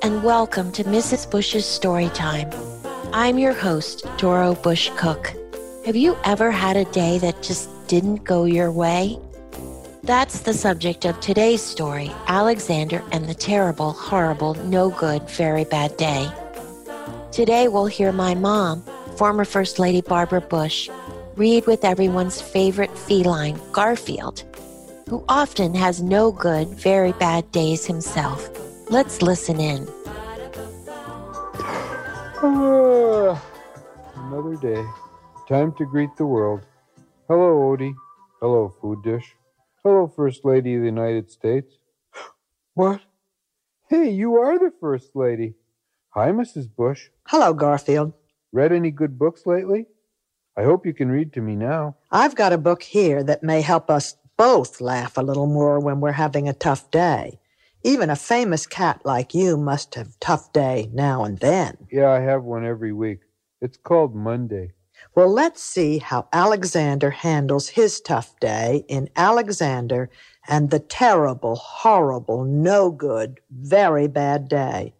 And welcome to Mrs. Bush's Story Time. I'm your host, Doro Bush Koch. Have you ever had a day that just didn't go your way? That's the subject of today's story Alexander and the Terrible, Horrible, No Good, Very Bad Day. Today we'll hear my mom, former First Lady Barbara Bush, read with everyone's favorite feline, Garfield, who often has no good, very bad days himself. Let's listen in. Another day. Time to greet the world. Hello, Odie. Hello, food dish. Hello, First Lady of the United States. What? Hey, you are the First Lady. Hi, Mrs. Bush. Hello, Garfield. Read any good books lately? I hope you can read to me now. I've got a book here that may help us both laugh a little more when we're having a tough day. Even a famous cat like you must have tough day now and then. Yeah, I have one every week. It's called Monday. Well, let's see how Alexander handles his tough day in Alexander and the terrible, horrible, no good, very bad day.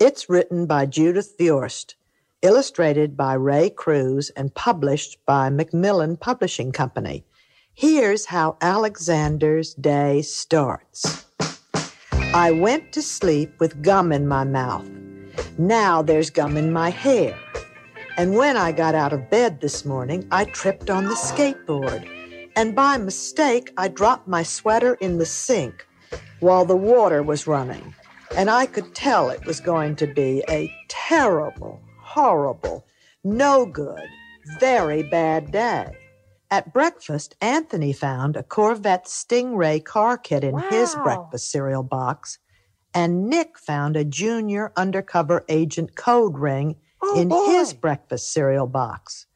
It's written by Judith Viorst, illustrated by Ray Cruz, and published by Macmillan Publishing Company. Here's how Alexander's day starts. I went to sleep with gum in my mouth. Now there's gum in my hair. And when I got out of bed this morning, I tripped on the skateboard. And by mistake, I dropped my sweater in the sink while the water was running. And I could tell it was going to be a terrible, horrible, no good, very bad day. At breakfast, Anthony found a Corvette Stingray car kit in his breakfast cereal box, and Nick found a junior undercover agent code ring Oh, in boy. his breakfast cereal box.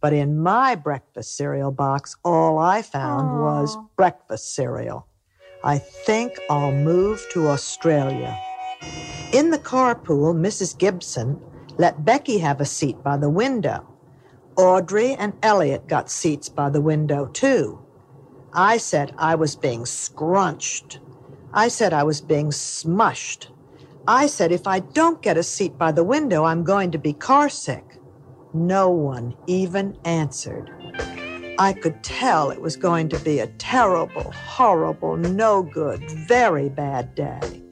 But in my breakfast cereal box, all I found was breakfast cereal. I think I'll move to Australia. In the carpool, Mrs. Gibson let Becky have a seat by the window. Audrey and Elliot got seats by the window, too. I said I was being scrunched. I said I was being smushed. I said if I don't get a seat by the window, I'm going to be carsick. No one even answered. I could tell it was going to be a terrible, horrible, no good, very bad day.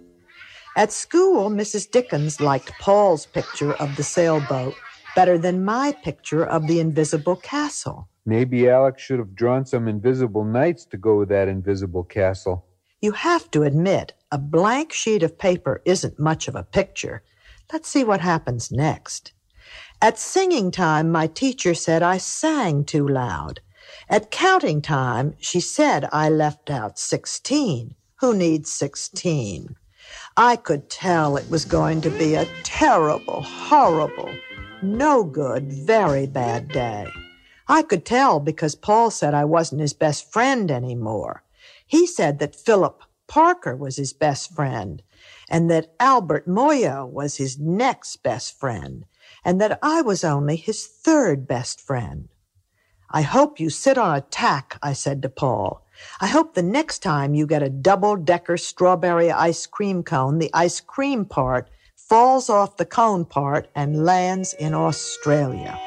At school, Mrs. Dickens liked Paul's picture of the sailboat better than my picture of the invisible castle. Maybe Alex should have drawn some invisible knights to go with that invisible castle. You have to admit, a blank sheet of paper isn't much of a picture. Let's see what happens next. At singing time, my teacher said I sang too loud. At counting time, she said I left out 16. Who needs 16? I could tell it was going to be a terrible, horrible, no good, very bad day. I could tell because Paul said I wasn't his best friend anymore. He said that Philip Parker was his best friend, and that Albert Moyo was his next best friend, and that I was only his third best friend. I hope you sit on a tack, I said to Paul. I hope the next time you get a double decker strawberry ice cream cone, the ice cream part falls off the cone part and lands in Australia.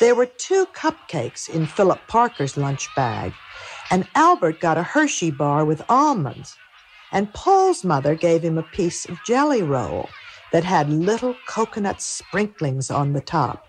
There were two cupcakes in Philip Parker's lunch bag, and Albert got a Hershey bar with almonds. And Paul's mother gave him a piece of jelly roll that had little coconut sprinklings on the top.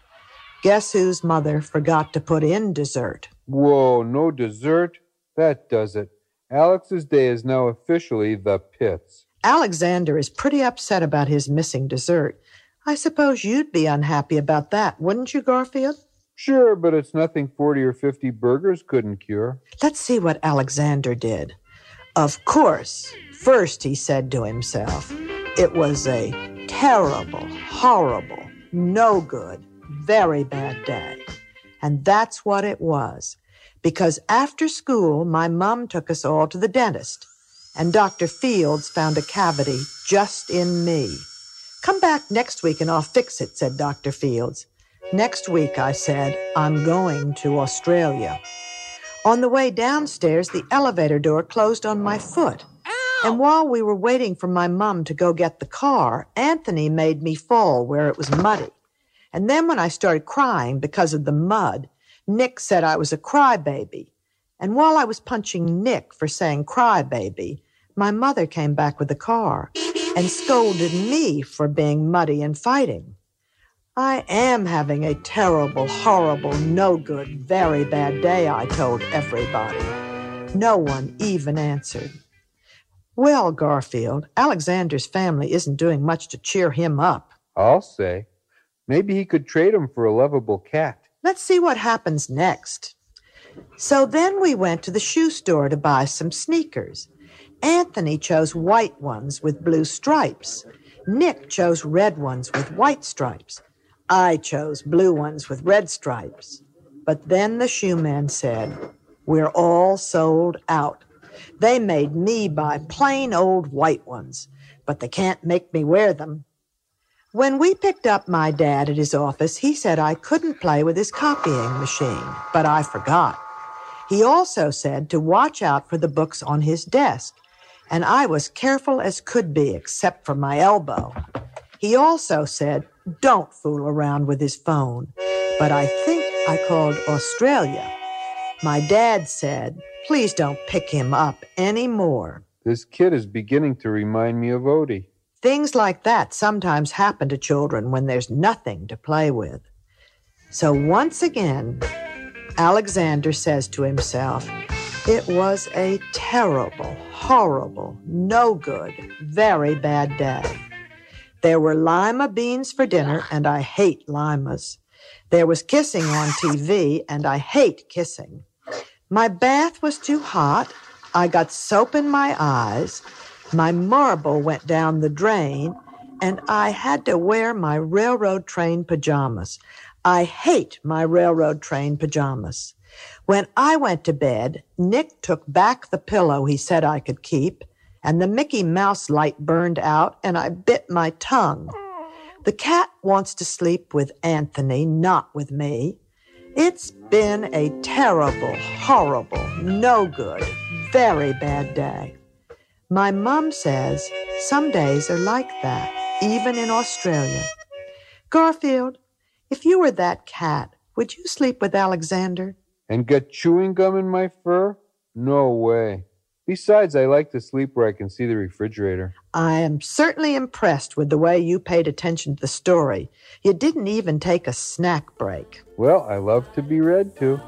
Guess whose mother forgot to put in dessert? Whoa, no dessert? That does it. Alex's day is now officially the pits. Alexander is pretty upset about his missing dessert. I suppose you'd be unhappy about that, wouldn't you, Garfield? Sure, but it's nothing 40 or 50 burgers couldn't cure. Let's see what Alexander did. Of course, first he said to himself, it was a terrible, horrible, no good, very bad day. And that's what it was. Because after school, my mom took us all to the dentist, and Dr. Fields found a cavity just in me. Come back next week and I'll fix it, said Dr. Fields. Next week, I said, I'm going to Australia. On the way downstairs, the elevator door closed on my foot. And while we were waiting for my mum to go get the car, Anthony made me fall where it was muddy. And then when I started crying because of the mud, Nick said I was a crybaby. And while I was punching Nick for saying crybaby, my mother came back with the car and scolded me for being muddy and fighting. I am having a terrible, horrible, no good, very bad day, I told everybody. No one even answered. Well, Garfield, Alexander's family isn't doing much to cheer him up. I'll say. Maybe he could trade him for a lovable cat. Let's see what happens next. So then we went to the shoe store to buy some sneakers. Anthony chose white ones with blue stripes. Nick chose red ones with white stripes. I chose blue ones with red stripes. But then the shoe man said, We're all sold out. They made me buy plain old white ones, but they can't make me wear them. When we picked up my dad at his office, he said I couldn't play with his copying machine, but I forgot. He also said to watch out for the books on his desk, and I was careful as could be, except for my elbow. He also said, don't fool around with his phone, but I think I called Australia. My dad said, please don't pick him up anymore. This kid is beginning to remind me of Odie. Things like that sometimes happen to children when there's nothing to play with. So once again, Alexander says to himself, It was a terrible, horrible, no good, very bad day. There were lima beans for dinner, and I hate limas. There was kissing on TV, and I hate kissing. My bath was too hot. I got soap in my eyes. My marble went down the drain, and I had to wear my railroad train pajamas. I hate my railroad train pajamas. When I went to bed, Nick took back the pillow he said I could keep, and the Mickey Mouse light burned out, and I bit my tongue. The cat wants to sleep with Anthony, not with me. It's been a terrible, horrible, no good, very bad day. My mum says some days are like that, even in Australia. Garfield, if you were that cat, would you sleep with Alexander? And get chewing gum in my fur? No way. Besides, I like to sleep where I can see the refrigerator. I am certainly impressed with the way you paid attention to the story. You didn't even take a snack break. Well, I love to be read to.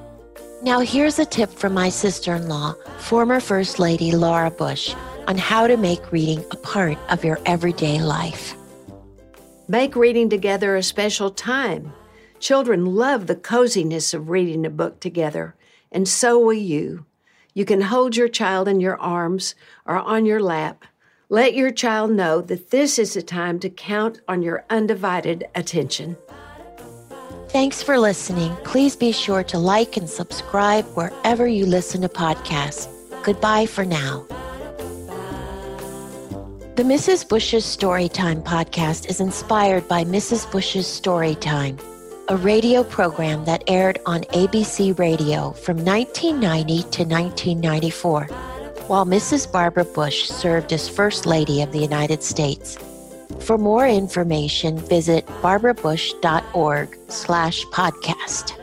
Now, here's a tip from my sister in law, former First Lady Laura Bush, on how to make reading a part of your everyday life. Make reading together a special time. Children love the coziness of reading a book together, and so will you. You can hold your child in your arms or on your lap. Let your child know that this is a time to count on your undivided attention. Thanks for listening. Please be sure to like and subscribe wherever you listen to podcasts. Goodbye for now. The Mrs. Bush's Storytime podcast is inspired by Mrs. Bush's Storytime a radio program that aired on ABC Radio from 1990 to 1994, while Mrs. Barbara Bush served as First Lady of the United States. For more information, visit barbarabush.org slash podcast.